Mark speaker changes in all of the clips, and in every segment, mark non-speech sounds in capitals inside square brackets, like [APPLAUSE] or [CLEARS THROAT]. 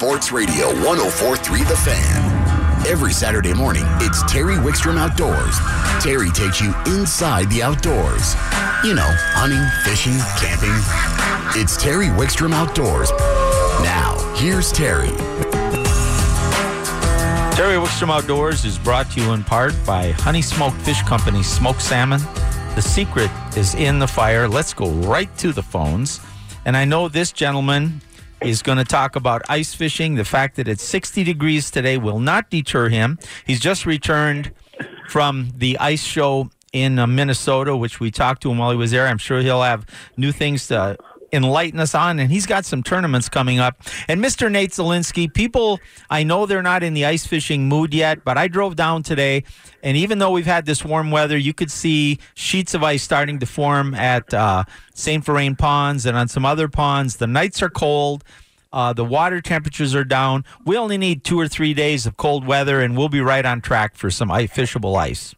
Speaker 1: Sports Radio 1043 The Fan. Every Saturday morning, it's Terry Wickstrom Outdoors. Terry takes you inside the outdoors. You know, hunting, fishing, camping. It's Terry Wickstrom Outdoors. Now, here's Terry.
Speaker 2: Terry Wickstrom Outdoors is brought to you in part by Honey Smoked Fish Company Smoked Salmon. The secret is in the fire. Let's go right to the phones. And I know this gentleman is going to talk about ice fishing. The fact that it's 60 degrees today will not deter him. He's just returned from the ice show in uh, Minnesota, which we talked to him while he was there. I'm sure he'll have new things to enlighten us on. And he's got some tournaments coming up. And Mr. Nate Zelinsky, people, I know they're not in the ice fishing mood yet, but I drove down today. And even though we've had this warm weather, you could see sheets of ice starting to form at uh, St. Vrain Ponds and on some other ponds. The nights are cold. Uh, the water temperatures are down. We only need two or three days of cold weather, and we'll be right on track for some fishable ice.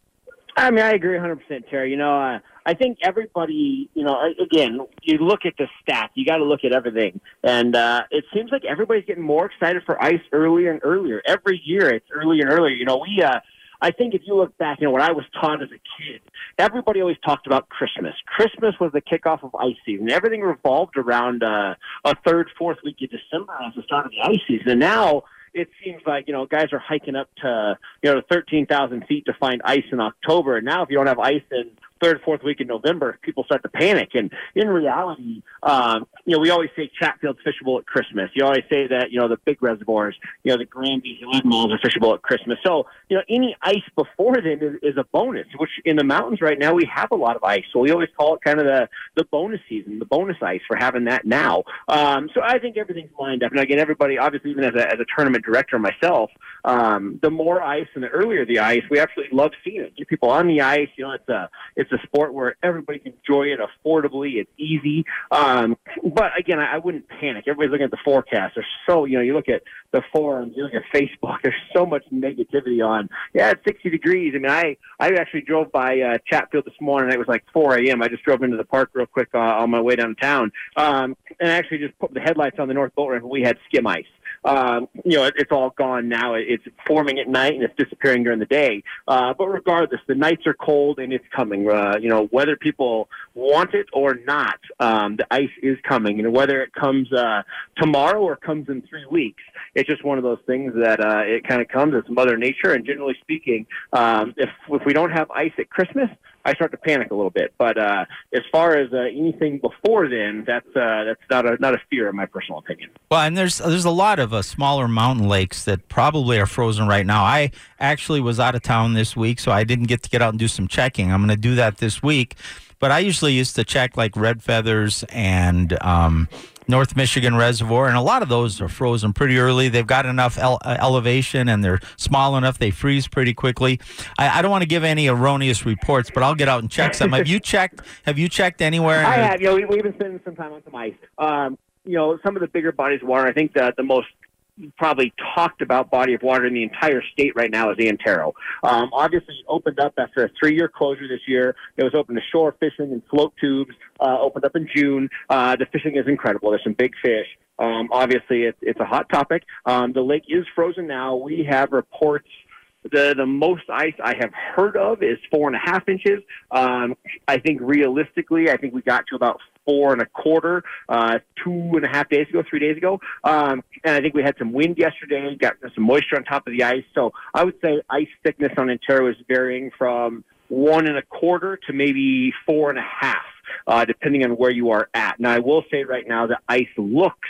Speaker 3: I mean, I agree 100%, Terry. You know, uh, I think everybody, you know, again, you look at the stats, you got to look at everything. And uh, it seems like everybody's getting more excited for ice earlier and earlier. Every year it's earlier and earlier. You know, we, uh, I think if you look back, you know, when I was taught as a kid, everybody always talked about Christmas. Christmas was the kickoff of ice season. Everything revolved around uh, a third, fourth week of December as the start of the ice season. And now it seems like you know guys are hiking up to you know 13,000 feet to find ice in October. And now if you don't have ice in third, fourth week in November, people start to panic. And in reality, um, you know, we always say Chatfield's fishable at Christmas. You always say that, you know, the big reservoirs, you know, the Granby's, the Malls are fishable at Christmas. So, you know, any ice before then is, is a bonus, which in the mountains right now, we have a lot of ice. So we always call it kind of the, the bonus season, the bonus ice for having that now. Um, so I think everything's lined up. And again, everybody, obviously, even as a, as a tournament director myself, um, the more ice and the earlier the ice, we absolutely love seeing it. Get people on the ice. You know, it's a, it's a sport where everybody can enjoy it affordably. It's easy. Um, but again, I, I wouldn't panic. Everybody's looking at the forecast. There's so, you know, you look at the forums, you look at Facebook, [LAUGHS] there's so much negativity on, yeah, it's 60 degrees. I mean, I, I actually drove by uh, Chatfield this morning. It was like 4 a.m. I just drove into the park real quick uh, on my way downtown. Um, and I actually just put the headlights on the North Boat Ramp and we had skim ice um, you know, it, it's all gone now. It's forming at night and it's disappearing during the day. Uh, but regardless, the nights are cold and it's coming. Uh, you know, whether people want it or not, um, the ice is coming. And whether it comes uh, tomorrow or comes in three weeks, it's just one of those things that uh, it kind of comes. It's Mother Nature. And generally speaking, um, if if we don't have ice at Christmas, I start to panic a little bit. But uh, as far as uh, anything before then, that's uh, that's not a not a fear in my personal opinion.
Speaker 2: Well, and there's there's a lot of uh, smaller mountain lakes that probably are frozen right now. I actually was out of town this week, so I didn't get to get out and do some checking. I'm going to do that this week. But I usually used to check like red feathers and um, North Michigan Reservoir, and a lot of those are frozen pretty early. They've got enough ele- uh, elevation and they're small enough they freeze pretty quickly. I, I don't want to give any erroneous reports, but I'll get out and check some. have you [LAUGHS] checked? Have you checked anywhere?
Speaker 3: I have. You know, we, we've been spending some time on some ice. Um, you know, some of the bigger bodies of water. I think the the most probably talked about body of water in the entire state right now is the Antero. Um, obviously, opened up after a three-year closure this year. It was open to shore fishing and float tubes. Uh, opened up in June. Uh, the fishing is incredible. There's some big fish. Um, obviously, it, it's a hot topic. Um, the lake is frozen now. We have reports the the most ice I have heard of is four and a half inches. Um, I think realistically, I think we got to about four and a quarter uh, two and a half days ago, three days ago. Um, and I think we had some wind yesterday, got some moisture on top of the ice. So I would say ice thickness on Antero is varying from one and a quarter to maybe four and a half, uh, depending on where you are at. Now, I will say right now that ice looks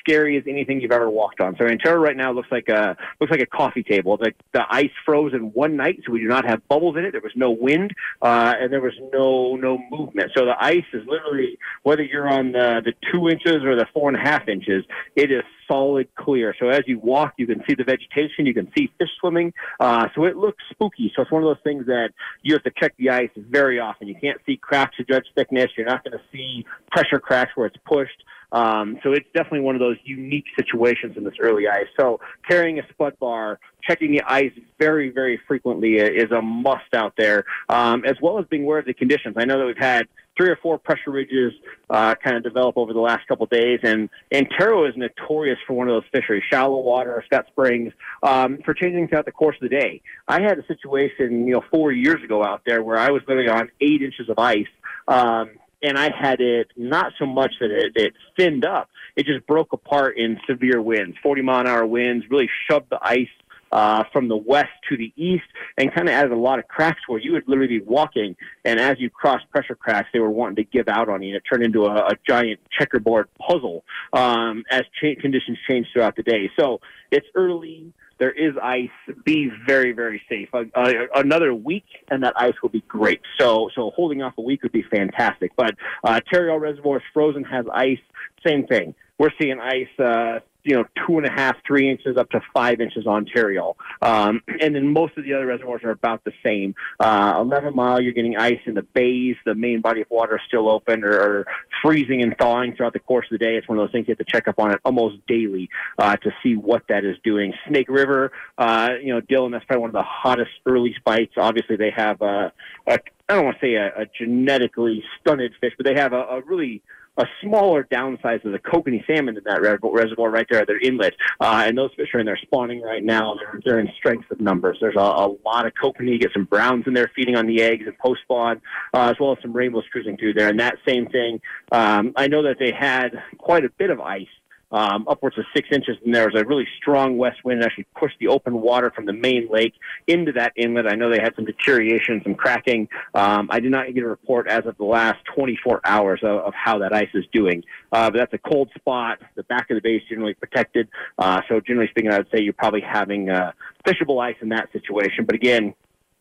Speaker 3: scary as anything you've ever walked on. So Antero right now looks like a looks like a coffee table. Like the ice froze in one night, so we do not have bubbles in it. There was no wind, uh, and there was no no movement. So the ice is literally whether you're on the the two inches or the four and a half inches, it is solid clear. So as you walk, you can see the vegetation, you can see fish swimming. Uh, so it looks spooky. So it's one of those things that you have to check the ice very often. You can't see cracks to judge thickness. You're not going to see pressure cracks where it's pushed. Um, so it's definitely one of those unique situations in this early ice. So carrying a spud bar, checking the ice very, very frequently is a must out there, um, as well as being aware of the conditions. I know that we've had three or four pressure ridges uh, kind of develop over the last couple days. And Antero is notorious for one of those fisheries, shallow water, Scott Springs, um, for changing throughout the course of the day. I had a situation, you know, four years ago out there where I was literally on eight inches of ice. Um, and I had it not so much that it, it thinned up, it just broke apart in severe winds, 40 mile an hour winds, really shoved the ice uh, from the west to the east and kind of added a lot of cracks where you would literally be walking and as you cross pressure cracks they were wanting to give out on you And it turned into a, a giant checkerboard puzzle um, as cha- conditions change throughout the day so it's early there is ice. Be very, very safe. Uh, uh, another week, and that ice will be great. So, so holding off a week would be fantastic. But uh, Tarryall Reservoir is frozen, has ice. Same thing. We're seeing ice uh, you know, two and a half, three inches up to five inches on Tarryall. Um, and then most of the other reservoirs are about the same. Uh, 11 mile, you're getting ice in the bays. The main body of water is still open or, or freezing and thawing throughout the course of the day. It's one of those things you have to check up on it almost daily uh, to see what that is doing. Snake River, uh, you know, Dillon, that's probably one of the hottest early bites. Obviously, they have a, a I don't want to say a, a genetically stunted fish, but they have a, a really a smaller downsize of the kokanee salmon in that reservoir right there at their inlet. Uh, and those fish are in there spawning right now. They're, they're in strength of numbers. There's a, a lot of kokanee. Get some browns in there feeding on the eggs and post spawn, uh, as well as some rainbows cruising through there. And that same thing, um, I know that they had quite a bit of ice um, upwards of six inches, and there was a really strong west wind that actually pushed the open water from the main lake into that inlet. I know they had some deterioration, some cracking. Um, I did not get a report as of the last 24 hours of, of how that ice is doing. Uh, but that's a cold spot. The back of the bay is generally protected. Uh, so generally speaking, I would say you're probably having uh, fishable ice in that situation. But again,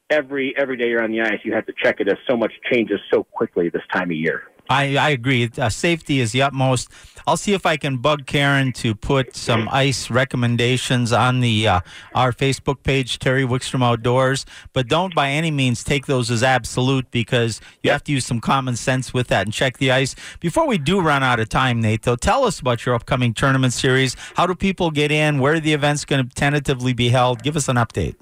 Speaker 3: every every day you're on the ice, you have to check it as so much changes so quickly this time of year.
Speaker 2: I, I agree. Uh, safety is the utmost. I'll see if I can bug Karen to put some ice recommendations on the uh, our Facebook page, Terry Wickstrom Outdoors. But don't by any means take those as absolute because you have to use some common sense with that and check the ice. Before we do run out of time, Nate, though, tell us about your upcoming tournament series. How do people get in? Where are the event's going to tentatively be held? Give us an update.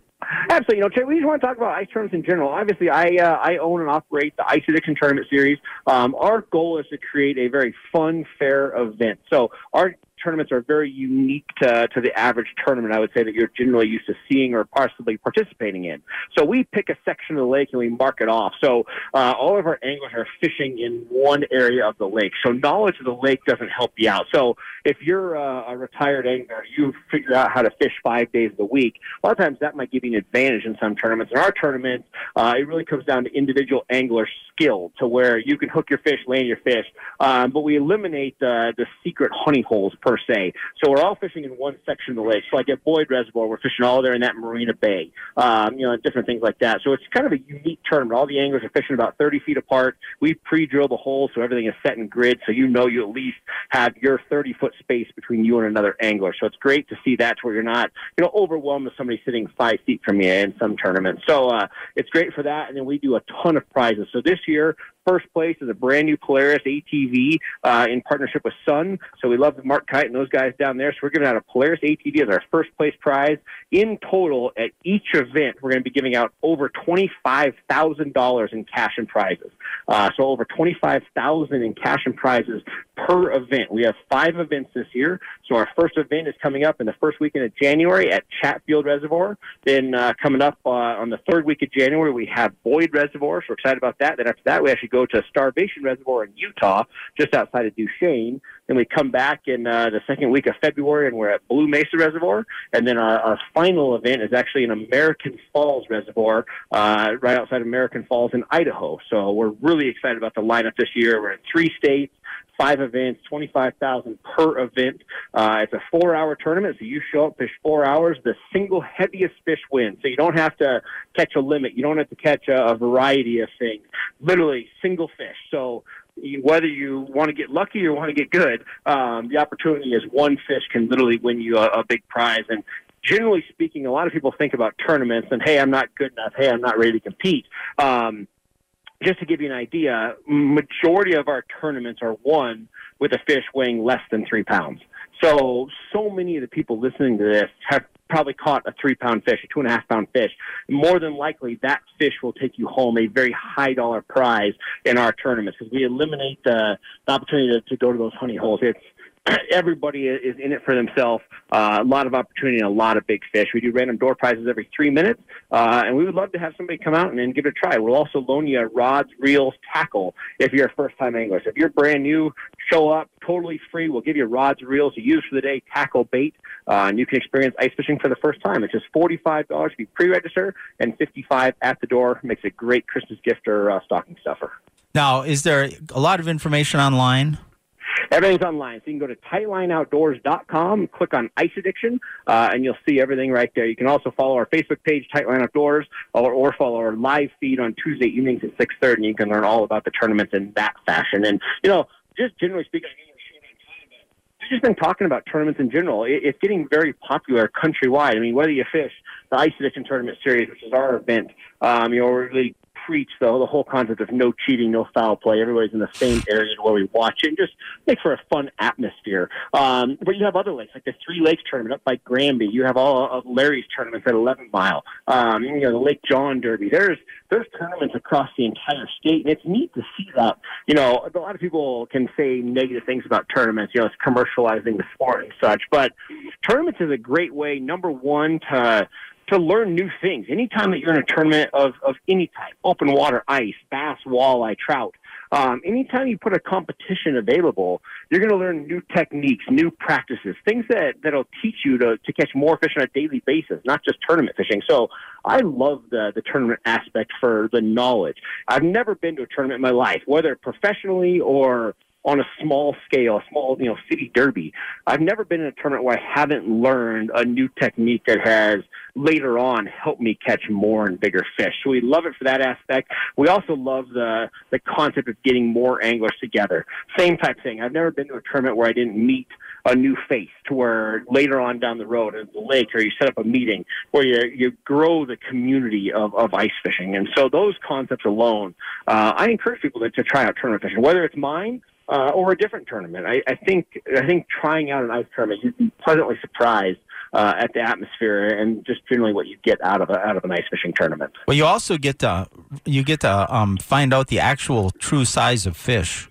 Speaker 3: Absolutely. You know, we just want to talk about ice tournaments in general. Obviously, I uh, I own and operate the Ice Addiction Tournament Series. Um, our goal is to create a very fun, fair event. So our tournaments are very unique to, to the average tournament, I would say, that you're generally used to seeing or possibly participating in. So we pick a section of the lake and we mark it off. So uh, all of our anglers are fishing in one area of the lake. So knowledge of the lake doesn't help you out. So if you're uh, a retired angler, you figure out how to fish five days of the week. A lot of times that might give you an advantage in some tournaments. In our tournaments, uh, it really comes down to individual angler skill to where you can hook your fish, land your fish, um, but we eliminate the, the secret honey holes per se. So we're all fishing in one section of the lake. So like at Boyd Reservoir, we're fishing all there in that Marina Bay, um, you know, different things like that. So it's kind of a unique tournament. All the anglers are fishing about 30 feet apart. We pre-drill the hole so everything is set in grid, so you know you at least have your 30 foot space between you and another angler. So it's great to see that where you're not, you know, overwhelmed with somebody sitting five feet from you in some tournaments. So uh, it's great for that. And then we do a ton of prizes. So this year First place is a brand new Polaris ATV uh, in partnership with Sun. So we love Mark Kite and those guys down there. So we're giving out a Polaris ATV as our first place prize. In total, at each event, we're going to be giving out over $25,000 in cash and prizes. Uh, so over 25000 in cash and prizes per event. We have five events this year. So our first event is coming up in the first weekend of January at Chatfield Reservoir. Then uh, coming up uh, on the third week of January, we have Boyd Reservoir. So we're excited about that. Then after that, we actually go to Starvation Reservoir in Utah, just outside of Duchesne. Then we come back in uh, the second week of February, and we're at Blue Mesa Reservoir. And then our, our final event is actually in American Falls Reservoir, uh, right outside American Falls in Idaho. So we're really excited about the lineup this year. We're in three states five events, 25,000 per event. Uh, it's a four hour tournament, so you show up, fish four hours. The single heaviest fish wins. So you don't have to catch a limit. You don't have to catch a, a variety of things. Literally single fish. So whether you want to get lucky or want to get good, um, the opportunity is one fish can literally win you a, a big prize. And generally speaking, a lot of people think about tournaments and, hey, I'm not good enough. Hey, I'm not ready to compete. Um, just to give you an idea, majority of our tournaments are won with a fish weighing less than three pounds. So, so many of the people listening to this have probably caught a three pound fish, a two and a half pound fish. More than likely, that fish will take you home a very high dollar prize in our tournaments because we eliminate the, the opportunity to, to go to those honey holes. It's [CLEARS THROAT] everybody is in it for themselves. Uh, a lot of opportunity and a lot of big fish. We do random door prizes every three minutes, uh, and we would love to have somebody come out and, and give it a try. We'll also loan you rods, reels, tackle if you're a first-time angler. So if you're brand new, show up totally free. We'll give you rods, reels to use for the day, tackle, bait, uh, and you can experience ice fishing for the first time. It's just forty-five dollars to be pre-register and fifty-five at the door. Makes a great Christmas gift or uh, stocking stuffer.
Speaker 2: Now, is there a lot of information online?
Speaker 3: Everything's online. So you can go to tightlineoutdoors.com, click on Ice Addiction, uh, and you'll see everything right there. You can also follow our Facebook page, Tightline Outdoors, or, or follow our live feed on Tuesday evenings at 6.30, and you can learn all about the tournaments in that fashion. And, you know, just generally speaking, we've just been talking about tournaments in general. It, it's getting very popular countrywide. I mean, whether you fish the Ice Addiction Tournament Series, which is our event, um, you know, we're really preach though the whole concept of no cheating, no foul play. Everybody's in the same area where we watch it, and just make for a fun atmosphere. Um, but you have other lakes like the Three Lakes tournament up by Granby. You have all of Larry's tournaments at 11 Mile. Um, you know the Lake John Derby. There's there's tournaments across the entire state, and it's neat to see that. You know, a lot of people can say negative things about tournaments. You know, it's commercializing the sport and such, but tournaments is a great way. Number one to to learn new things. Anytime that you're in a tournament of, of any type, open water, ice, bass, walleye, trout, um, anytime you put a competition available, you're going to learn new techniques, new practices, things that, that'll teach you to, to catch more fish on a daily basis, not just tournament fishing. So I love the, the tournament aspect for the knowledge. I've never been to a tournament in my life, whether professionally or on a small scale, a small, you know, city derby. I've never been in a tournament where I haven't learned a new technique that has later on helped me catch more and bigger fish. So we love it for that aspect. We also love the the concept of getting more anglers together. Same type thing. I've never been to a tournament where I didn't meet a new face to where later on down the road at the lake or you set up a meeting where you you grow the community of, of ice fishing. And so those concepts alone, uh, I encourage people to, to try out tournament fishing, whether it's mine uh, or a different tournament. I, I think I think trying out an ice tournament, you'd be pleasantly surprised uh, at the atmosphere and just generally what you get out of a, out of an ice fishing tournament.
Speaker 2: Well, you also get to you get to um, find out the actual true size of fish.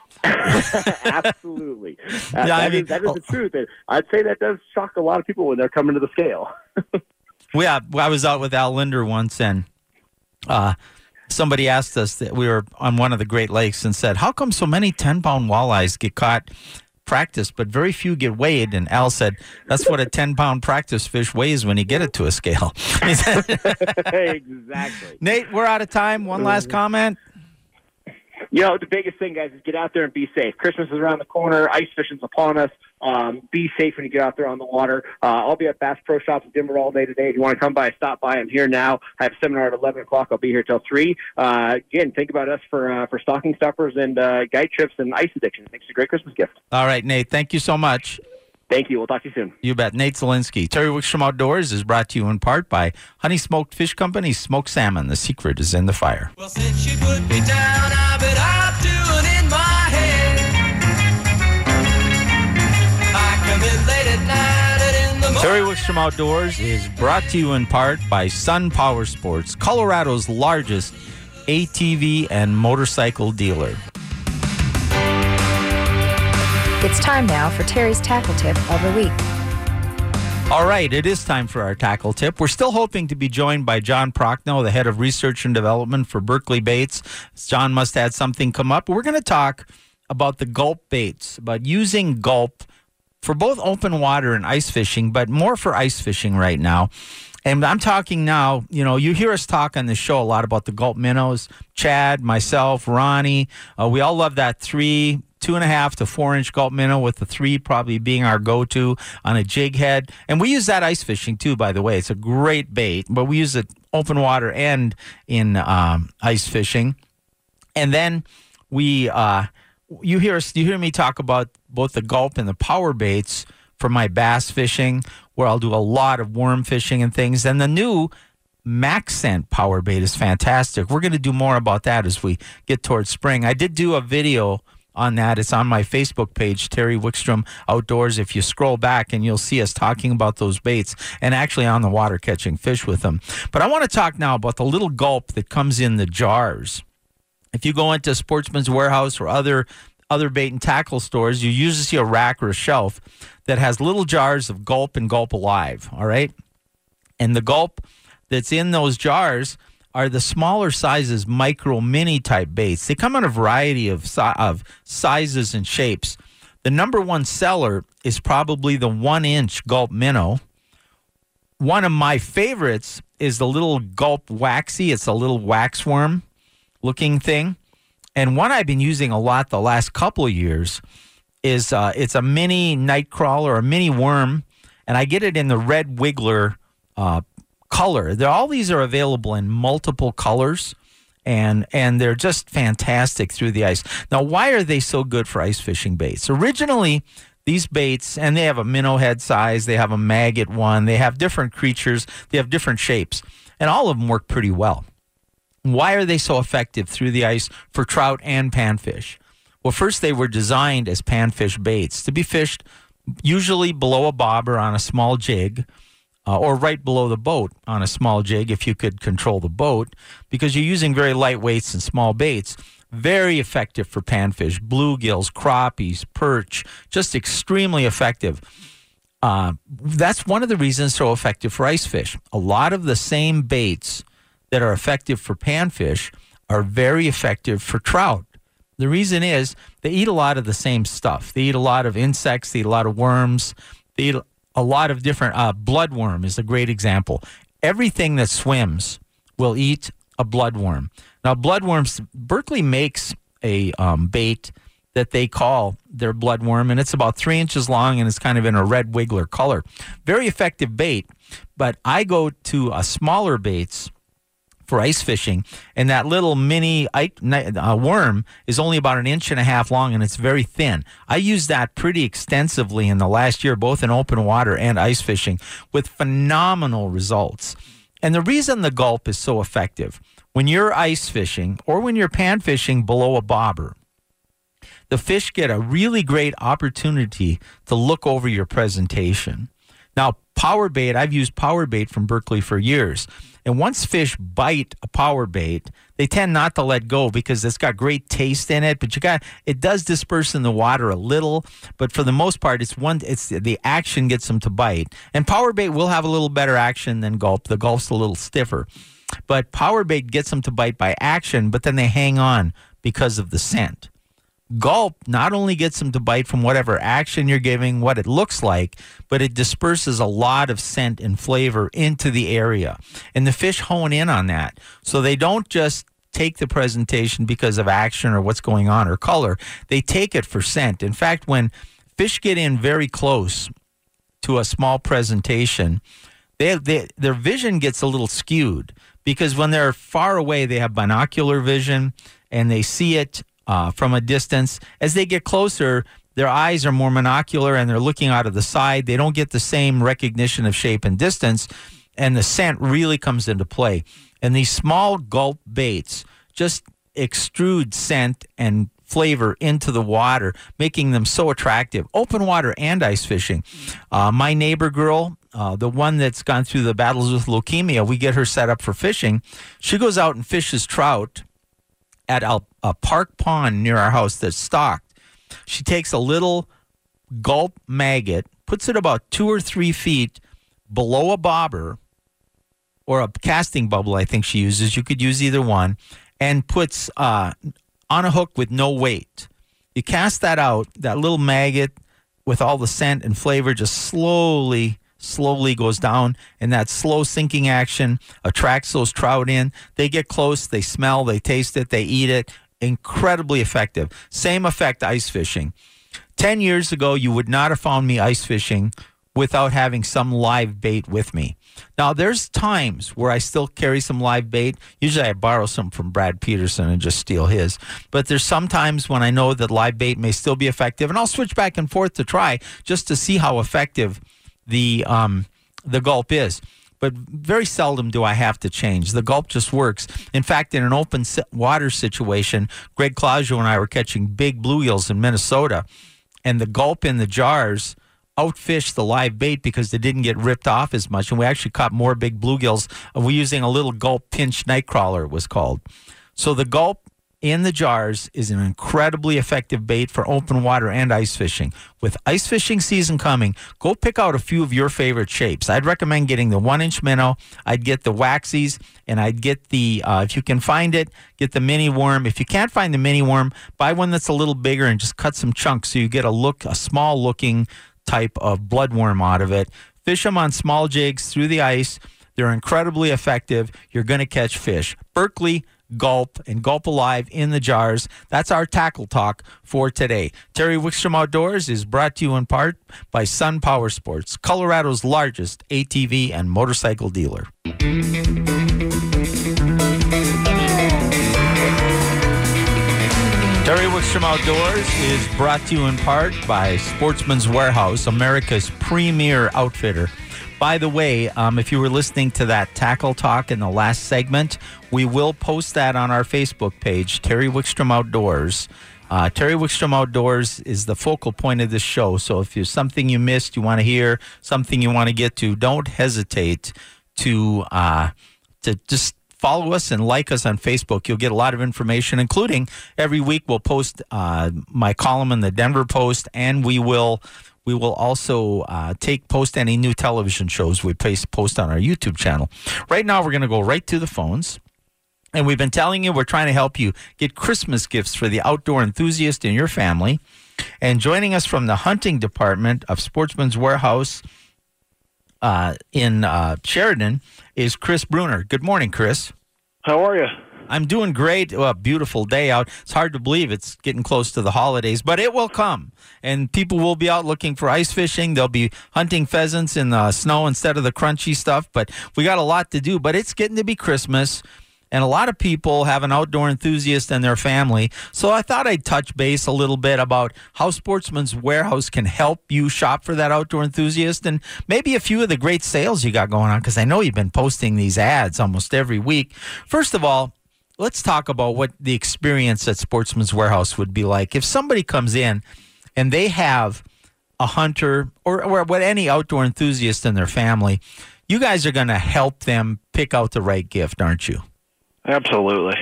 Speaker 2: [LAUGHS]
Speaker 3: Absolutely. [LAUGHS] That, yeah, I mean, is, that is the truth. I'd say that does shock a lot of people when they're coming to the scale. [LAUGHS]
Speaker 2: yeah, I was out with Al Lindner once, and uh, somebody asked us that we were on one of the Great Lakes and said, "How come so many ten pound walleyes get caught?" Practice, but very few get weighed. And Al said, "That's what a ten-pound practice fish weighs when you get it to a scale." [LAUGHS] [LAUGHS]
Speaker 3: exactly.
Speaker 2: Nate, we're out of time. One last mm-hmm. comment.
Speaker 3: You know, the biggest thing, guys, is get out there and be safe. Christmas is around the corner. Ice fishing's upon us. Um, be safe when you get out there on the water. Uh, I'll be at Bass Pro Shops in Denver all day today. If you want to come by, stop by. I'm here now. I have a seminar at 11 o'clock. I'll be here till 3. Uh, again, think about us for uh, for stocking stuffers and uh, guide trips and ice addiction. It makes a great Christmas gift.
Speaker 2: All right, Nate. Thank you so much.
Speaker 3: Thank you. We'll talk to you soon.
Speaker 2: You bet. Nate Zelinsky. Terry Wickstrom Outdoors is brought to you in part by Honey Smoked Fish Company, Smoked Salmon. The secret is in the fire. Well, Terry Wickstrom Outdoors is brought to you in part by Sun Power Sports, Colorado's largest ATV and motorcycle dealer.
Speaker 4: It's time now for Terry's tackle tip of the week.
Speaker 2: All right, it is time for our tackle tip. We're still hoping to be joined by John Prochnow, the head of research and development for Berkley Baits. John must have something come up. We're going to talk about the gulp baits, about using gulp for both open water and ice fishing, but more for ice fishing right now. And I'm talking now, you know, you hear us talk on the show a lot about the gulp minnows. Chad, myself, Ronnie, uh, we all love that three, two and a half to four inch gulp minnow with the three probably being our go to on a jig head. And we use that ice fishing too, by the way. It's a great bait, but we use it open water and in um, ice fishing. And then we, uh, you hear us, you hear me talk about both the gulp and the power baits for my bass fishing, where I'll do a lot of worm fishing and things. And the new MaxScent power bait is fantastic. We're going to do more about that as we get towards spring. I did do a video on that. It's on my Facebook page, Terry Wickstrom Outdoors. If you scroll back and you'll see us talking about those baits and actually on the water catching fish with them. But I want to talk now about the little gulp that comes in the jars. If you go into Sportsman's Warehouse or other other bait and tackle stores, you usually see a rack or a shelf that has little jars of gulp and gulp alive. All right. And the gulp that's in those jars are the smaller sizes, micro mini type baits. They come in a variety of, si- of sizes and shapes. The number one seller is probably the one inch gulp minnow. One of my favorites is the little gulp waxy. It's a little waxworm looking thing. And one I've been using a lot the last couple of years is uh, it's a mini night crawler, a mini worm, and I get it in the red wiggler uh, color. They're, all these are available in multiple colors. And, and they're just fantastic through the ice. Now, why are they so good for ice fishing baits? Originally, these baits, and they have a minnow head size, they have a maggot one, they have different creatures, they have different shapes, and all of them work pretty well. Why are they so effective through the ice for trout and panfish? Well, first, they were designed as panfish baits to be fished usually below a bobber on a small jig uh, or right below the boat on a small jig if you could control the boat because you're using very light weights and small baits. Very effective for panfish, bluegills, crappies, perch, just extremely effective. Uh, that's one of the reasons so effective for ice fish. A lot of the same baits that are effective for panfish are very effective for trout. The reason is they eat a lot of the same stuff. They eat a lot of insects, they eat a lot of worms, they eat a lot of different uh, bloodworm is a great example. Everything that swims will eat a bloodworm. Now, bloodworms, Berkley makes a um, bait that they call their bloodworm, and it's about three inches long and it's kind of in a red wiggler color. Very effective bait, but I go to a smaller baits for ice fishing, and that little mini uh, worm is only about an inch and a half long and it's very thin. I used that pretty extensively in the last year, both in open water and ice fishing, with phenomenal results. And the reason the gulp is so effective when you're ice fishing or when you're pan fishing below a bobber, the fish get a really great opportunity to look over your presentation. Now, power bait, I've used power bait from Berkley for years. And once fish bite a power bait, they tend not to let go because it's got great taste in it. But you got it does disperse in the water a little, but for the most part, it's one. It's the action gets them to bite. And power bait will have a little better action than gulp. The gulp's a little stiffer, but power bait gets them to bite by action, but then they hang on because of the scent. Gulp not only gets them to bite from whatever action you're giving, what it looks like, but it disperses a lot of scent and flavor into the area. And the fish hone in on that. So they don't just take the presentation because of action or what's going on or color, they take it for scent. In fact, when fish get in very close to a small presentation, they, they, their vision gets a little skewed because when they're far away, they have binocular vision and they see it uh, from a distance. As they get closer, their eyes are more monocular and they're looking out of the side. They don't get the same recognition of shape and distance, and the scent really comes into play. And these small gulp baits just extrude scent and flavor into the water, making them so attractive. Open water and ice fishing. Uh, my neighbor girl, uh, the one that's gone through the battles with leukemia, we get her set up for fishing. She goes out and fishes trout at a, a park pond near our house that's stocked. She takes a little gulp maggot, puts it about two or three feet below a bobber or a casting bubble, I think she uses. You could use either one, and puts uh, on a hook with no weight. You cast that out, that little maggot with all the scent and flavor just slowly slowly goes down, and that slow sinking action attracts those trout in. They get close, they smell, they taste it, they eat it. Incredibly effective. Same effect ice fishing. 10 years ago, you would not have found me ice fishing without having some live bait with me. Now, there's times where I still carry some live bait. Usually I borrow some from Brad Peterson and just steal his. But there's some times when I know that live bait may still be effective, and I'll switch back and forth to try just to see how effective the um, the gulp is. But very seldom do I have to change. The gulp just works. In fact, in an open water situation, Greg Claudio and I were catching big bluegills in Minnesota, and the gulp in the jars outfished the live bait because they didn't get ripped off as much. And we actually caught more big bluegills. We're using a little gulp pinch nightcrawler, it was called. So the gulp in the jars is an incredibly effective bait for open water and ice fishing. With ice fishing season coming, go pick out a few of your favorite shapes. I'd recommend getting the one inch minnow. I'd get the waxies, and I'd get the, uh, if you can find it, get the mini worm. If you can't find the mini worm, buy one that's a little bigger and just cut some chunks so you get a look, a small looking type of bloodworm out of it. Fish them on small jigs through the ice. They're incredibly effective. You're going to catch fish. Berkley, Gulp, and Gulp Alive in the jars. That's our tackle talk for today. Terry Wickstrom Outdoors is brought to you in part by Sun Power Sports, Colorado's largest ATV and motorcycle dealer. Terry Wickstrom Outdoors is brought to you in part by Sportsman's Warehouse, America's premier outfitter. By the way, um, if you were listening to that tackle talk in the last segment, we will post that on our Facebook page, Terry Wickstrom Outdoors. Uh, Terry Wickstrom Outdoors is the focal point of this show. So if there's something you missed, you want to hear, something you want to get to, don't hesitate to uh, to just follow us and like us on Facebook. You'll get a lot of information, including every week we'll post uh, my column in the Denver Post, and we will we will also uh, take post any new television shows we post post on our YouTube channel. Right now, we're going to go right to the phones. And we've been telling you we're trying to help you get Christmas gifts for the outdoor enthusiast in your family. And joining us from the hunting department of Sportsman's Warehouse uh, in uh, Sheridan is Chris Bruner. Good morning, Chris.
Speaker 5: How are you?
Speaker 2: I'm doing great. Well, beautiful day out. It's hard to believe it's getting close to the holidays, but it will come. And people will be out looking for ice fishing. They'll be hunting pheasants in the snow instead of the crunchy stuff. But we got a lot to do. But it's getting to be Christmas. And a lot of people have an outdoor enthusiast in their family. So I thought I'd touch base a little bit about how Sportsman's Warehouse can help you shop for that outdoor enthusiast and maybe a few of the great sales you got going on because I know you've been posting these ads almost every week. First of all, let's talk about what the experience at Sportsman's Warehouse would be like. If somebody comes in and they have a hunter or, or what any outdoor enthusiast in their family, you guys are going to help them pick out the right gift, aren't you?
Speaker 5: Absolutely.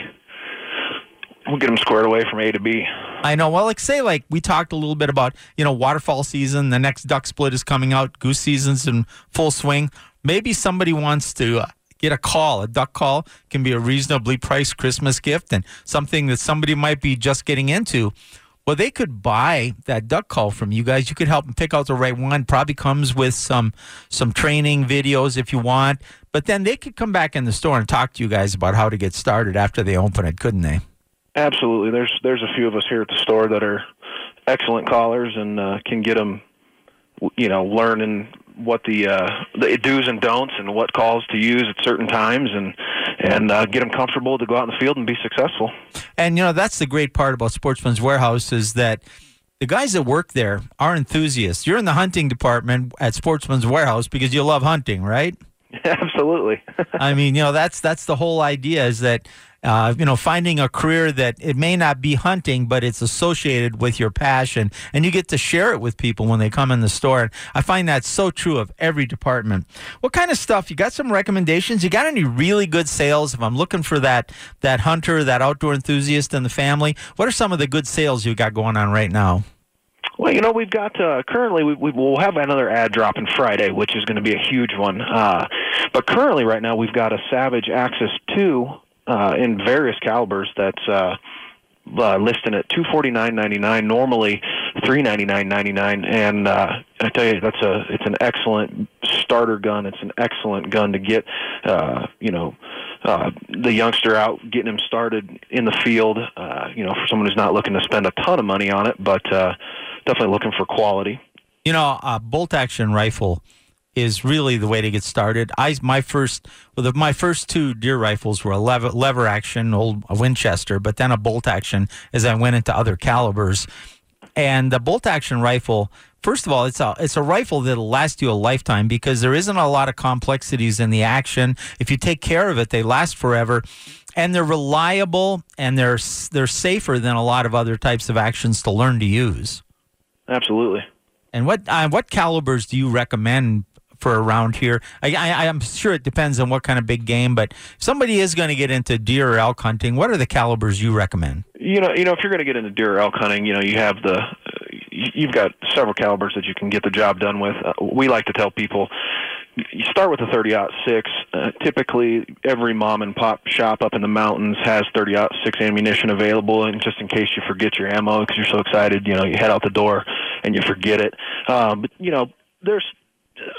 Speaker 5: We'll get them squared away from A to B.
Speaker 2: I know. Well, like say, like we talked a little bit about, you know, waterfowl season. The next duck split is coming out. Goose season's in full swing. Maybe somebody wants to uh, get a call. A duck call can be a reasonably priced Christmas gift and something that somebody might be just getting into. Well, they could buy that duck call from you guys. You could help them pick out the right one. Probably comes with some some training videos if you want. But then they could come back in the store and talk to you guys about how to get started after they open it, couldn't they?
Speaker 5: Absolutely. There's there's a few of us here at the store that are excellent callers and uh, can get them, you know, learning what the uh, the do's and don'ts and what calls to use at certain times and and uh, get them comfortable to go out in the field and be successful.
Speaker 2: And you know that's the great part about Sportsman's Warehouse is that the guys that work there are enthusiasts. You're in the hunting department at Sportsman's Warehouse because you love hunting, right? [LAUGHS]
Speaker 5: Absolutely. [LAUGHS]
Speaker 2: I mean, you know, that's that's the whole idea is that uh, you know, finding a career that it may not be hunting, but it's associated with your passion, and you get to share it with people when they come in the store. And I find that so true of every department. What kind of stuff? You got some recommendations? You got any really good sales? If I'm looking for that that hunter, that outdoor enthusiast in the family, what are some of the good sales you got going on right now?
Speaker 5: Well, you know, we've got uh, currently we, we will have another ad dropping Friday, which is going to be a huge one. Uh, but currently, right now, we've got a Savage Axis Two uh, in various calibers that's uh, uh, listing at two forty nine ninety nine. Normally three ninety nine ninety nine, and uh, I tell you that's a it's an excellent starter gun. It's an excellent gun to get uh, you know uh, the youngster out, getting him started in the field. Uh, you know, for someone who's not looking to spend a ton of money on it, but uh, definitely looking for quality.
Speaker 2: You know, a bolt action rifle is really the way to get started. I my first well, the, my first two deer rifles were a lever, lever action, old Winchester, but then a bolt action as I went into other calibers. And the bolt action rifle, first of all, it's a it's a rifle that'll last you a lifetime because there isn't a lot of complexities in the action. If you take care of it, they last forever. And they're reliable and they're they're safer than a lot of other types of actions to learn to use.
Speaker 5: Absolutely.
Speaker 2: And what uh, what calibers do you recommend for around here? I, I, I'm sure it depends on what kind of big game, but if somebody is going to get into deer or elk hunting, what are the calibers you recommend?
Speaker 5: You know, you know, if you're going to get into deer or elk hunting, you know, you have the you've got several calibers that you can get the job done with. Uh, we like to tell people you start with a 30 out six. Uh, typically, every mom and pop shop up in the mountains has 30 out six ammunition available, and just in case you forget your ammo because you're so excited, you know, you head out the door and you forget it. Um, but you know, there's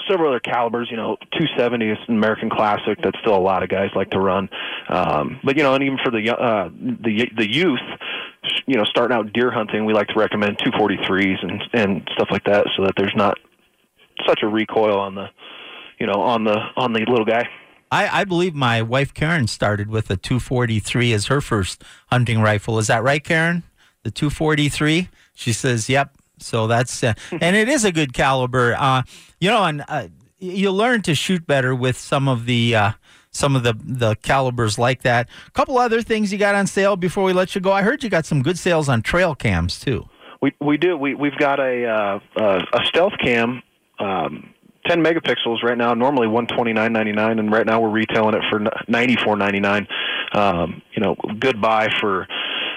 Speaker 5: several other calibers. You know, 270 is an American classic that still a lot of guys like to run. Um, but you know, and even for the uh, the the youth, you know, starting out deer hunting, we like to recommend 243s and and stuff like that, so that there's not such a recoil on the you know on the on the little guy.
Speaker 2: I, I believe my wife Karen started with a 243 as her first hunting rifle. Is that right, Karen? The 243. She says, "Yep." So that's uh, [LAUGHS] and it is a good caliber. Uh, you know, and uh, you learn to shoot better with some of the uh, some of the the calibers like that. A couple other things you got on sale before we let you go. I heard you got some good sales on trail cams too.
Speaker 5: We we do. We we've got a uh, a stealth cam. Um, 10 megapixels right now normally 129.99 and right now we're retailing it for 94.99 um, you know good buy for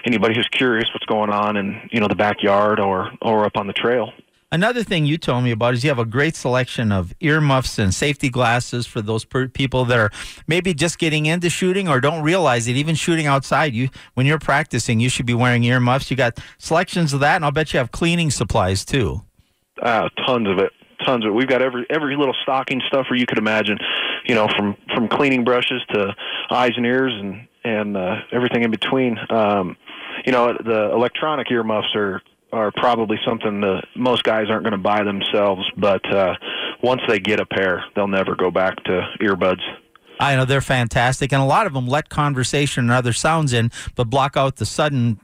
Speaker 5: anybody who's curious what's going on in you know the backyard or or up on the trail.
Speaker 2: Another thing you told me about is you have a great selection of earmuffs and safety glasses for those per- people that are maybe just getting into shooting or don't realize it. Even shooting outside, you when you're practicing, you should be wearing earmuffs. You got selections of that, and I'll bet you have cleaning supplies too.
Speaker 5: Uh, tons of it tons of it. We've got every every little stocking stuffer you could imagine, you know, from from cleaning brushes to eyes and ears and and uh, everything in between. Um, you know, the electronic earmuffs are are probably something that most guys aren't going to buy themselves, but uh, once they get a pair, they'll never go back to earbuds.
Speaker 2: I know they're fantastic, and a lot of them let conversation and other sounds in, but block out the sudden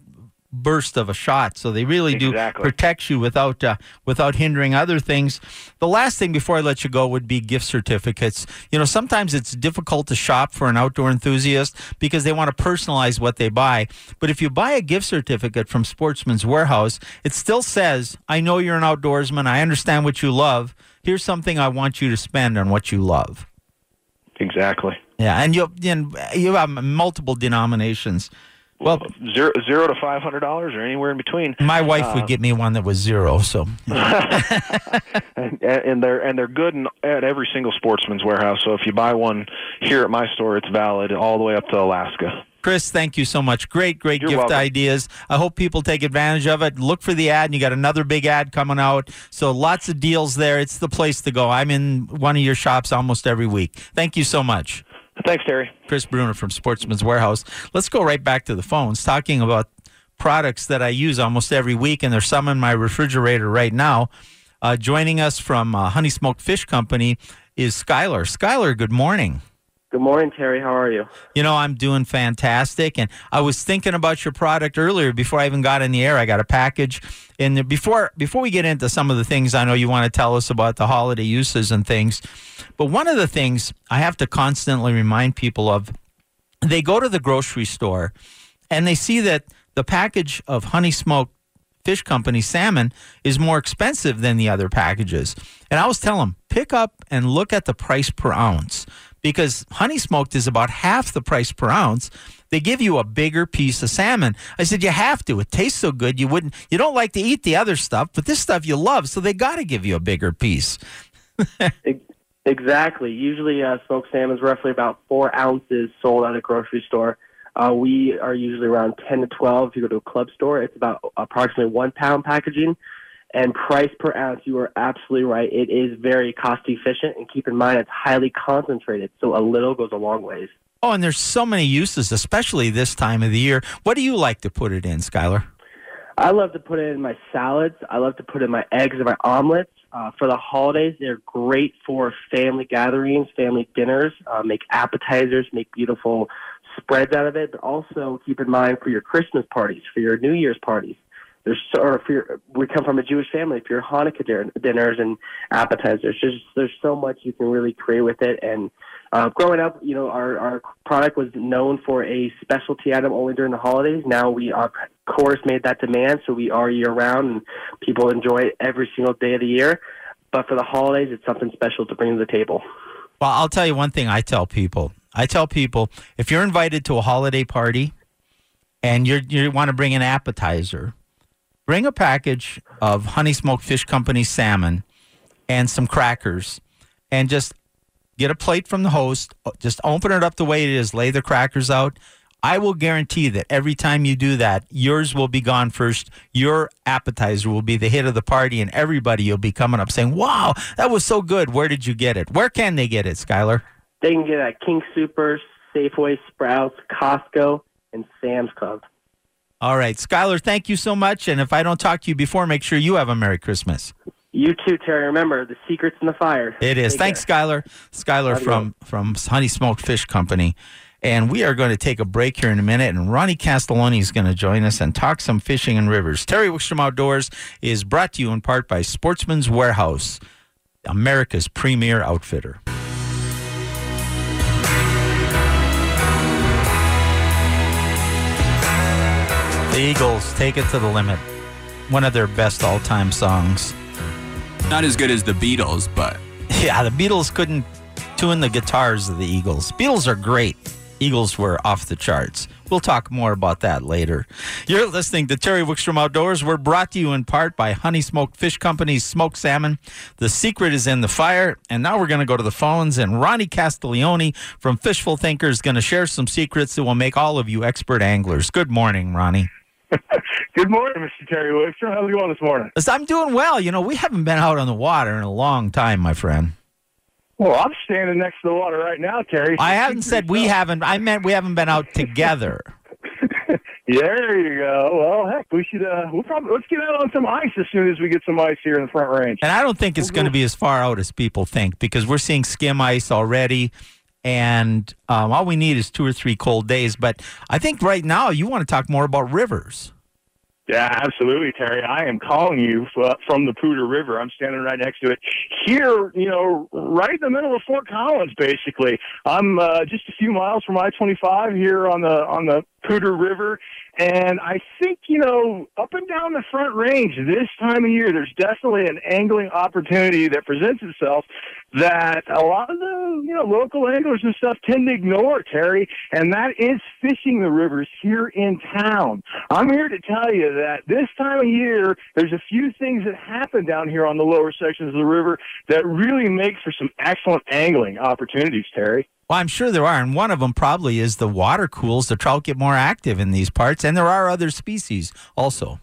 Speaker 2: burst of a shot. So they really
Speaker 5: exactly.
Speaker 2: do protect you without uh, without hindering other things. The last thing before I let you go would be gift certificates. You know, sometimes it's difficult to shop for an outdoor enthusiast because they want to personalize what they buy. But if you buy a gift certificate from Sportsman's Warehouse, it still says, "I know you're an outdoorsman. I understand what you love. Here's something I want you to spend on what you love."
Speaker 5: Exactly.
Speaker 2: Yeah, and you you have multiple denominations. Well,
Speaker 5: zero zero to five hundred dollars, or anywhere in between.
Speaker 2: My wife uh, would get me one that was zero. So, [LAUGHS]
Speaker 5: and, and, they're and they're good in, at every single Sportsman's Warehouse. So if you buy one here at my store, it's valid all the way up to Alaska.
Speaker 2: Chris, thank you so much. Great, great
Speaker 5: You're
Speaker 2: gift
Speaker 5: welcome.
Speaker 2: ideas. I hope people take advantage of it. Look for the ad, and you got another big ad coming out. So lots of deals there. It's the place to go. I'm in one of your shops almost every week. Thank you so much.
Speaker 5: Thanks, Terry.
Speaker 2: Chris Bruner from Sportsman's Warehouse. Let's go right back to the phones, talking about products that I use almost every week, and there's some in my refrigerator right now. Uh, joining us from uh, Honey Smoked Fish Company is Skylar. Skylar, good morning.
Speaker 6: Good morning, Terry. How are you?
Speaker 2: You know, I'm doing fantastic. And I was thinking about your product earlier before I even got in the air. I got a package. And before before we get into some of the things I know you want to tell us about the holiday uses and things, but one of the things I have to constantly remind people of, they go to the grocery store and they see that the package of honey smoked fish company salmon is more expensive than the other packages. And I was telling them, pick up and look at the price per ounce because honey smoked is about half the price per ounce. They give you a bigger piece of salmon. I said, you have to. It tastes so good. You wouldn't, you don't like to eat the other stuff, but this stuff you love. So they got to give you a bigger piece. [LAUGHS]
Speaker 6: exactly. Usually, uh, smoked salmon is roughly about four ounces sold at a grocery store. Uh, we are usually around 10 to 12. If you go to a club store, it's about approximately one pound packaging. And price per ounce, you are absolutely right. It is very cost efficient. And keep in mind, it's highly concentrated. So a little goes a long ways.
Speaker 2: Oh, and there's so many uses, especially this time of the year. What do you like to put it in, Skylar?
Speaker 6: I love to put it in my salads. I love to put it in my eggs and my omelets. Uh, for the holidays, they're great for family gatherings, family dinners, uh, make appetizers, make beautiful spreads out of it, but also keep in mind for your Christmas parties, for your New Year's parties there's or if you're we come from a Jewish family, if you're Hanukkah din- dinners and appetizers, there's there's so much you can really create with it. And uh, growing up, you know, our our product was known for a specialty item only during the holidays. Now we of course made that demand, so we are year round, and people enjoy it every single day of the year. But for the holidays, it's something special to bring to the table.
Speaker 2: Well, I'll tell you one thing I tell people. I tell people if you're invited to a holiday party and you you want to bring an appetizer, bring a package of Honey Smoked Fish Company salmon and some crackers and just get a plate from the host, just open it up the way it is, lay the crackers out. I will guarantee that every time you do that, yours will be gone first. Your appetizer will be the hit of the party, and everybody will be coming up saying, Wow, that was so good. Where did you get it? Where can they get it, Skylar?
Speaker 6: They can get it at King Supers, Safeway, Sprouts, Costco, and Sam's Club.
Speaker 2: All right. Skylar, thank you so much. And if I don't talk to you before, make sure you have a Merry Christmas.
Speaker 6: You too, Terry. Remember, the secret's in the fire.
Speaker 2: It is.
Speaker 6: Take
Speaker 2: Thanks,
Speaker 6: care.
Speaker 2: Skylar. Skylar from, from Honey Smoked Fish Company. And we are going to take a break here in a minute, and Ronnie Castiglione is going to join us and talk some fishing and rivers. Terry Wickstrom Outdoors is brought to you in part by Sportsman's Warehouse, America's premier outfitter. The Eagles take it to the limit. One of their best all time songs.
Speaker 7: Not as good as the Beatles, but [LAUGHS]
Speaker 2: Yeah, the Beatles couldn't tune the guitars of the Eagles. Beatles are great. Eagles were off the charts. We'll talk more about that later. You're listening to Terry Wickstrom Outdoors. We're brought to you in part by Honey Smoked Fish Company's smoked salmon. The secret is in the fire. And now we're going to go to the phones, and Ronnie Castiglione from Fishful Thinker is going to share some secrets that will make all of you expert anglers. Good morning, Ronnie. [LAUGHS]
Speaker 8: Good morning, Mr. Terry Wickstrom. How's it going this morning?
Speaker 2: I'm doing well. You know, we haven't been out on the water in a long time, my friend.
Speaker 8: Well, I'm standing next to the water right now, Terry.
Speaker 2: I haven't said we haven't. I meant we haven't been out together. [LAUGHS]
Speaker 8: There you go. Well, heck, we should. Uh, we'll probably let's get out on some ice as soon as we get some ice here in the Front Range.
Speaker 2: And I don't think it's going to be as far out as people think because we're seeing skim ice already. And um, all we need is two or three cold days. But I think right now you want to talk more about rivers.
Speaker 8: Yeah, absolutely, Terry. I am calling you uh, from the Poudre River. I'm standing right next to it. Here, you know, right in the middle of Fort Collins, basically. I'm uh, just a few miles from I-25 here on the on the Poudre River, and I think you know, up and down the Front Range this time of year, there's definitely an angling opportunity that presents itself that a lot of the you know local anglers and stuff tend to ignore, Terry, and that is fishing the rivers here in town. I'm here to tell you that this time of year, there's a few things that happen down here on the lower sections of the river that really make for some excellent angling opportunities, Terry.
Speaker 2: Well, I'm sure there are. And one of them probably is the water cools. The trout get more active in these parts. And there are other species also.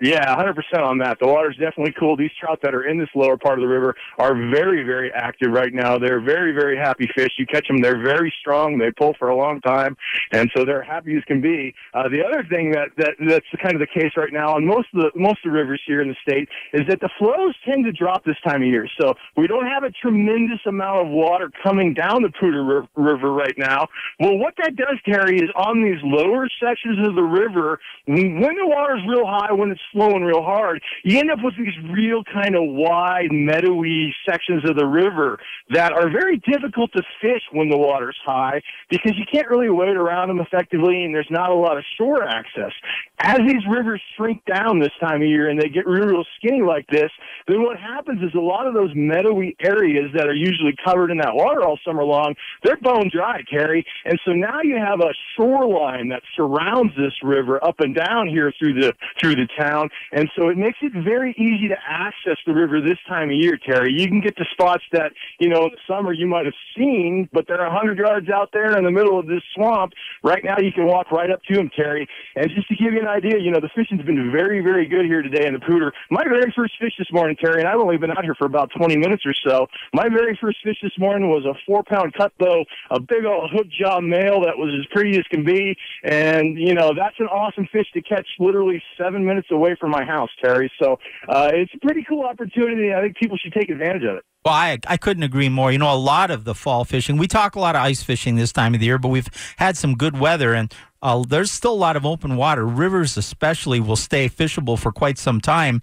Speaker 8: Yeah, hundred percent on that. The water's definitely cool. These trout that are in this lower part of the river are very, very active right now. They're very, very happy fish. You catch them, they're very strong. They pull for a long time, and so they're happy as can be. Uh, the other thing that, that that's kind of the case right now on most of the most of the rivers here in the state is that the flows tend to drop this time of year. So we don't have a tremendous amount of water coming down the Poudre River right now. Well, what that does, Terry, is on these lower sections of the river, when when the water's real high, when it's flowing real hard, you end up with these real kind of wide, meadowy sections of the river that are very difficult to fish when the water's high because you can't really wade around them effectively and there's not a lot of shore access. As these rivers shrink down this time of year and they get real, real skinny like this, then what happens is a lot of those meadowy areas that are usually covered in that water all summer long, they're bone dry, Terry. And so now you have a shoreline that surrounds this river up and down here through the through the town. And so it makes it very easy to access the river this time of year, Terry. You can get to spots that, you know, in the summer you might have seen, but they're a 100 yards out there in the middle of this swamp. Right now you can walk right up to them, Terry. And just to give you an idea, you know, the fishing's been very, very good here today in the Poudre. My very first fish this morning, Terry, and I've only been out here for about 20 minutes or so. My very first fish this morning was a four pound cut bow, a big old hook jaw male that was as pretty as can be. And, you know, that's an awesome fish to catch literally seven minutes away from my house, Terry. So uh, it's a pretty cool opportunity. I think people should take advantage of it.
Speaker 2: Well, I, I couldn't agree more. You know, a lot of the fall fishing, we talk a lot of ice fishing this time of the year, but we've had some good weather. And uh, there's still a lot of open water. Rivers, especially, will stay fishable for quite some time,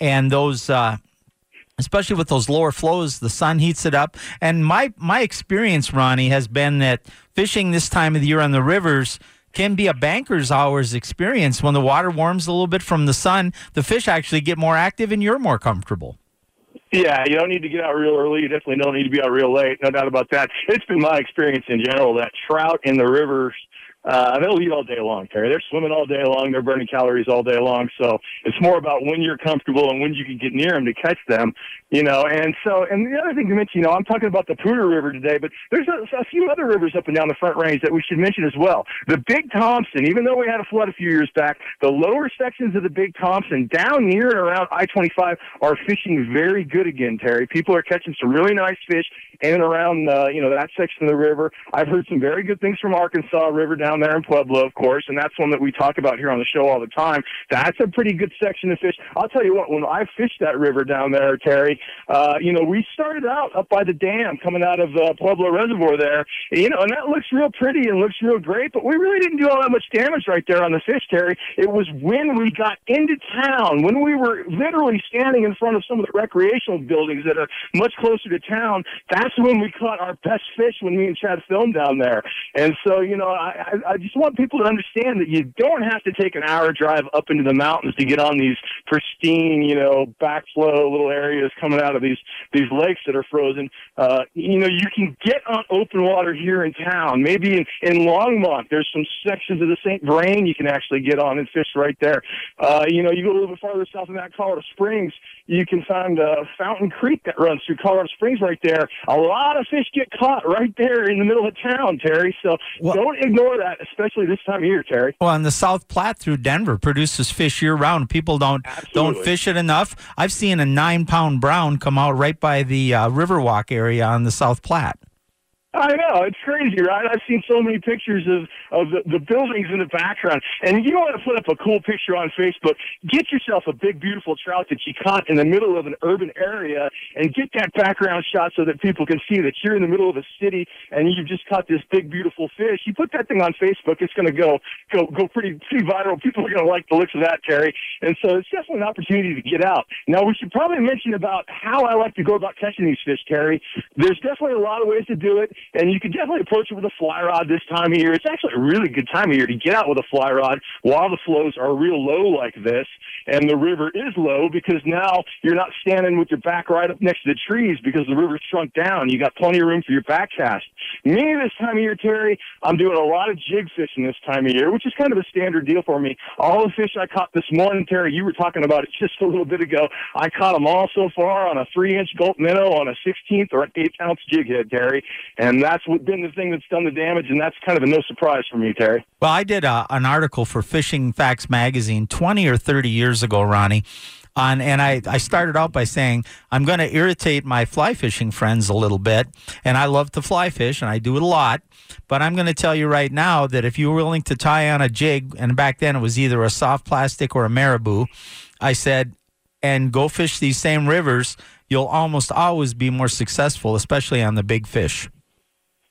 Speaker 2: and those. Uh, especially with those lower flows, the sun heats it up. And my my experience, Ronnie, has been that fishing this time of the year on the rivers can be a banker's hours experience. When the water warms a little bit from the sun, the fish actually get more active, and you're more comfortable.
Speaker 8: Yeah, you don't need to get out real early. You definitely don't need to be out real late. No doubt about that. [LAUGHS] It's been my experience in general that trout in the rivers uh, they'll eat all day long, Terry. They're swimming all day long. They're burning calories all day long. So it's more about when you're comfortable and when you can get near them to catch them, you know. And so, and the other thing to mention, you know, I'm talking about the Poudre River today, but there's a, a few other rivers up and down the Front Range that we should mention as well. The Big Thompson, even though we had a flood a few years back, the lower sections of the Big Thompson down near and around I-25 are fishing very good again, Terry. People are catching some really nice fish in and around, uh, you know, that section of the river. I've heard some very good things from Arkansas River down there in Pueblo, of course, and that's one that we talk about here on the show all the time. That's a pretty good section of fish. I'll tell you what, when I fished that river down there, Terry, uh, you know, we started out up by the dam coming out of uh, Pueblo Reservoir there, you know, and that looks real pretty and looks real great, but we really didn't do all that much damage right there on the fish, Terry. It was when we got into town, when we were literally standing in front of some of the recreational buildings that are much closer to town, that's when we caught our best fish when me and Chad filmed down there. And so, you know, I, I just want people to understand that you don't have to take an hour drive up into the mountains to get on these pristine, you know, backflow little areas coming out of these these lakes that are frozen. Uh, you know, you can get on open water here in town. Maybe in, in Longmont, there's some sections of the St. Vrain you can actually get on and fish right there. Uh, you know, you go a little bit farther south in that Colorado Springs, you can find uh, Fountain Creek that runs through Colorado Springs right there. A lot of fish get caught right there in the middle of town, Terry. So well, don't ignore that, especially this time of year, Terry.
Speaker 2: Well, and the South Platte through Denver produces fish year round. People don't
Speaker 8: Absolutely.
Speaker 2: don't fish it enough. I've seen a nine pound brown come out right by the uh, Riverwalk area on the South Platte.
Speaker 8: I know it's crazy, right? I've seen so many pictures of of the, the buildings in the background, and you want to put up a cool picture on Facebook. Get yourself a big, beautiful trout that you caught in the middle of an urban area, and get that background shot so that people can see that you're in the middle of a city and you've just caught this big, beautiful fish. You put that thing on Facebook, it's going to go go go pretty pretty viral. People are going to like the looks of that, Terry. And so it's definitely an opportunity to get out. Now we should probably mention about how I like to go about catching these fish, Terry. There's definitely a lot of ways to do it and you can definitely approach it with a fly rod this time of year. It's actually a really good time of year to get out with a fly rod while the flows are real low like this, and the river is low because now you're not standing with your back right up next to the trees because the river's shrunk down. You got plenty of room for your back cast. Me this time of year, Terry, I'm doing a lot of jig fishing this time of year, which is kind of a standard deal for me. All the fish I caught this morning, Terry, you were talking about it [LAUGHS] just a little bit ago. I caught them all so far on a three inch Gulp minnow on a 16th or an eighth ounce jig head, Terry, and that's been the thing that's done the damage, and that's kind of a no surprise for me, Terry.
Speaker 2: Well, I did a, uh, an article for Fishing Facts magazine 20 or 30 years ago, Ronnie. On, and I, I started out by saying I'm going to irritate my fly fishing friends a little bit, and I love to fly fish, and I do it a lot. But I'm going to tell you right now that if you're willing to tie on a jig, and back then it was either a soft plastic or a marabou, I said, and go fish these same rivers, you'll almost always be more successful, especially on the big fish.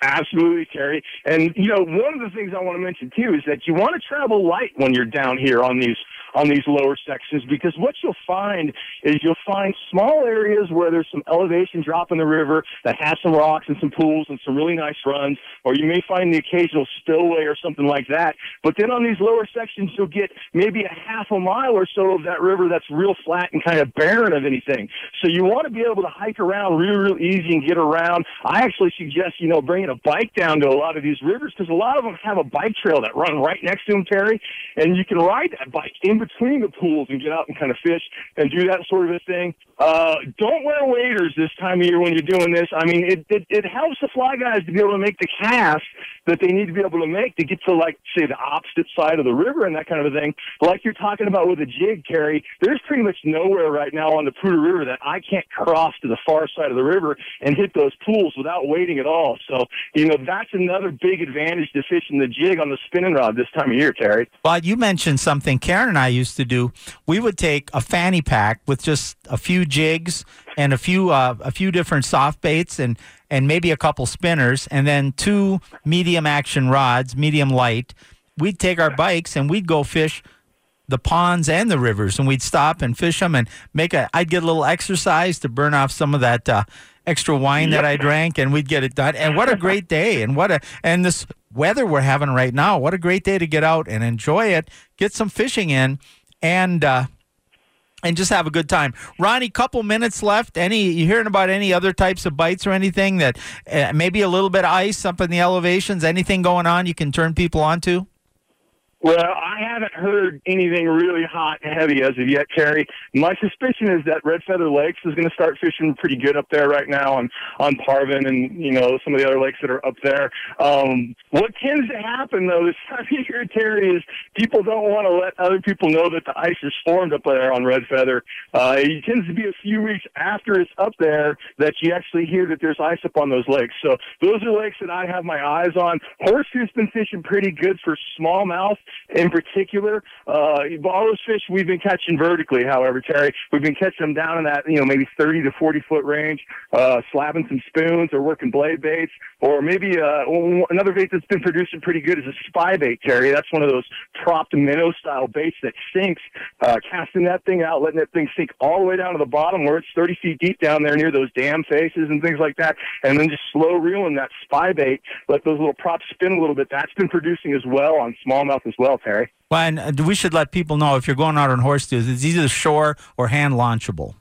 Speaker 8: Absolutely, Terry. And you know, one of the things I want to mention too is that you want to travel light when you're down here on these on these lower sections because what you'll find is you'll find small areas where there's some elevation drop in the river that has some rocks and some pools and some really nice runs, or you may find the occasional spillway or something like that. But then on these lower sections, you'll get maybe a half a mile or so of that river that's real flat and kind of barren of anything. So you want to be able to hike around real, real easy and get around. I actually suggest, you know, bringing a bike down to a lot of these rivers because a lot of them have a bike trail that run right next to them, Terry, and you can ride that bike in between the pools and get out and kind of fish and do that sort of a thing. Uh, don't wear waders this time of year when you're doing this. I mean, it, it, it helps the fly guys to be able to make the cast that they need to be able to make to get to, like, say, the opposite side of the river and that kind of a thing. Like you're talking about with a jig, Terry, there's pretty much nowhere right now on the Poudre River that I can't cross to the far side of the river and hit those pools without waiting at all. So, you know, that's another big advantage to fishing the jig on the spinning rod this time of year, Terry.
Speaker 2: Well, you mentioned something Karen and I used to do. We would take a fanny pack with just a few jigs and a few uh, a few different soft baits and and maybe a couple spinners and then two medium action rods, medium light, we'd take our bikes and we'd go fish the ponds and the rivers, and we'd stop and fish them and make a. I'd get a little exercise to burn off some of that uh, extra wine yep. that I drank, and we'd get it done. And what a great day! And what a and this weather we're having right now. What a great day to get out and enjoy it, get some fishing in, and. Uh, and just have a good time. Ronnie, couple minutes left. Any you hearing about any other types of bites or anything that uh, maybe a little bit of ice up in the elevations? Anything going on you can turn people on to?
Speaker 8: Well, I haven't heard anything really hot and heavy as of yet, Terry. My suspicion is that Red Feather Lakes is going to start fishing pretty good up there right now on on Parvin and you know some of the other lakes that are up there. Um, what tends to happen though this [LAUGHS] time of year, Terry, is people don't want to let other people know that the ice is formed up there on Red Feather. Uh, it tends to be a few weeks after it's up there that you actually hear that there's ice up on those lakes. So those are lakes that I have my eyes on. Horseshoe's been fishing pretty good for smallmouth in particular. Uh, all those fish we've been catching vertically, however, Terry, we've been catching them down in that, you know, maybe 30 to 40 foot range, uh, slapping some spoons or working blade baits, or maybe uh, another bait that's been producing pretty good is a spy bait, Terry. That's one of those propped minnow style baits that sinks, uh, casting that thing out, letting that thing sink all the way down to the bottom where it's 30 feet deep down there near those dam faces and things like that, and then just slow reeling that spy bait, let those little props spin a little bit. That's been producing as well on smallmouth as well, Terry.
Speaker 2: Well, and uh, we should let people know if you're going out on horse Horseshoe, it's either shore or hand launchable.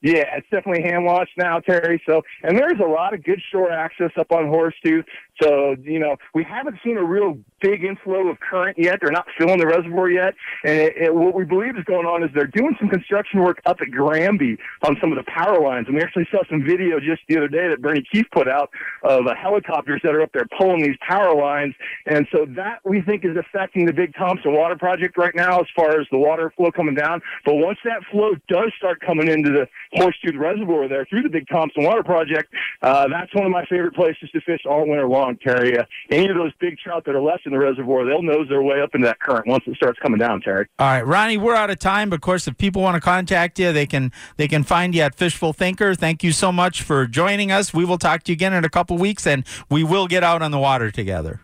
Speaker 8: Yeah, it's definitely hand launched now, Terry. So, and there's a lot of good shore access up on Horseshoe. So, you know, we haven't seen a real big inflow of current yet. They're not filling the reservoir yet. And it, it, what we believe is going on is they're doing some construction work up at Granby on some of the power lines. And we actually saw some video just the other day that Bernie Keefe put out of uh, helicopters that are up there pulling these power lines. And so that we think is affecting the Big Thompson Water Project right now as far as the water flow coming down. But once that flow does start coming into the Horseshoe Reservoir there through the Big Thompson Water Project, uh, that's one of my favorite places to fish all winter long long Terry. Uh, any of those big trout that are left in the reservoir, they'll nose their way up into that current once it starts coming down, Terry.
Speaker 2: All right, Ronnie, we're out of time. But of course, if people want to contact you, they can they can find you at Fishful Thinker. Thank you so much for joining us. We will talk to you again in a couple weeks, and we will get out on the water together.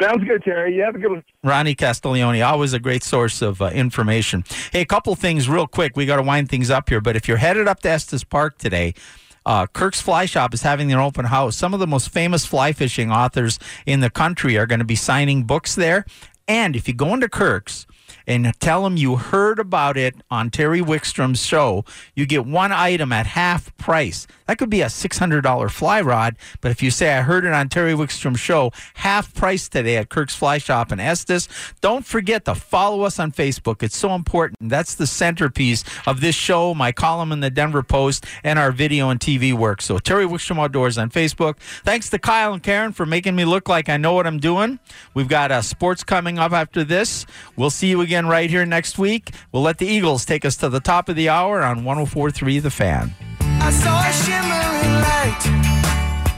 Speaker 8: Sounds good, Terry. You have a good one.
Speaker 2: Ronnie Castiglione, always a great source of uh, information. Hey, a couple things real quick. We got to wind things up here, but if you're headed up to Estes Park today, uh, Kirk's Fly Shop is having their open house. Some of the most famous fly fishing authors in the country are going to be signing books there. And if you go into Kirk's, and tell them you heard about it on Terry Wickstrom's show, you get one item at half price. That could be a $600 fly rod, but if you say, I heard it on Terry Wickstrom's show, half price today at Kirk's Fly Shop in Estes. Don't forget to follow us on Facebook. It's so important. That's the centerpiece of this show, my column in the Denver Post, and our video and TV work. So, Terry Wickstrom Outdoors on Facebook. Thanks to Kyle and Karen for making me look like I know what I'm doing. We've got uh, sports coming up after this. We'll see you again again right here next week. We'll let the Eagles take us to the top of the hour on 1043 The Fan.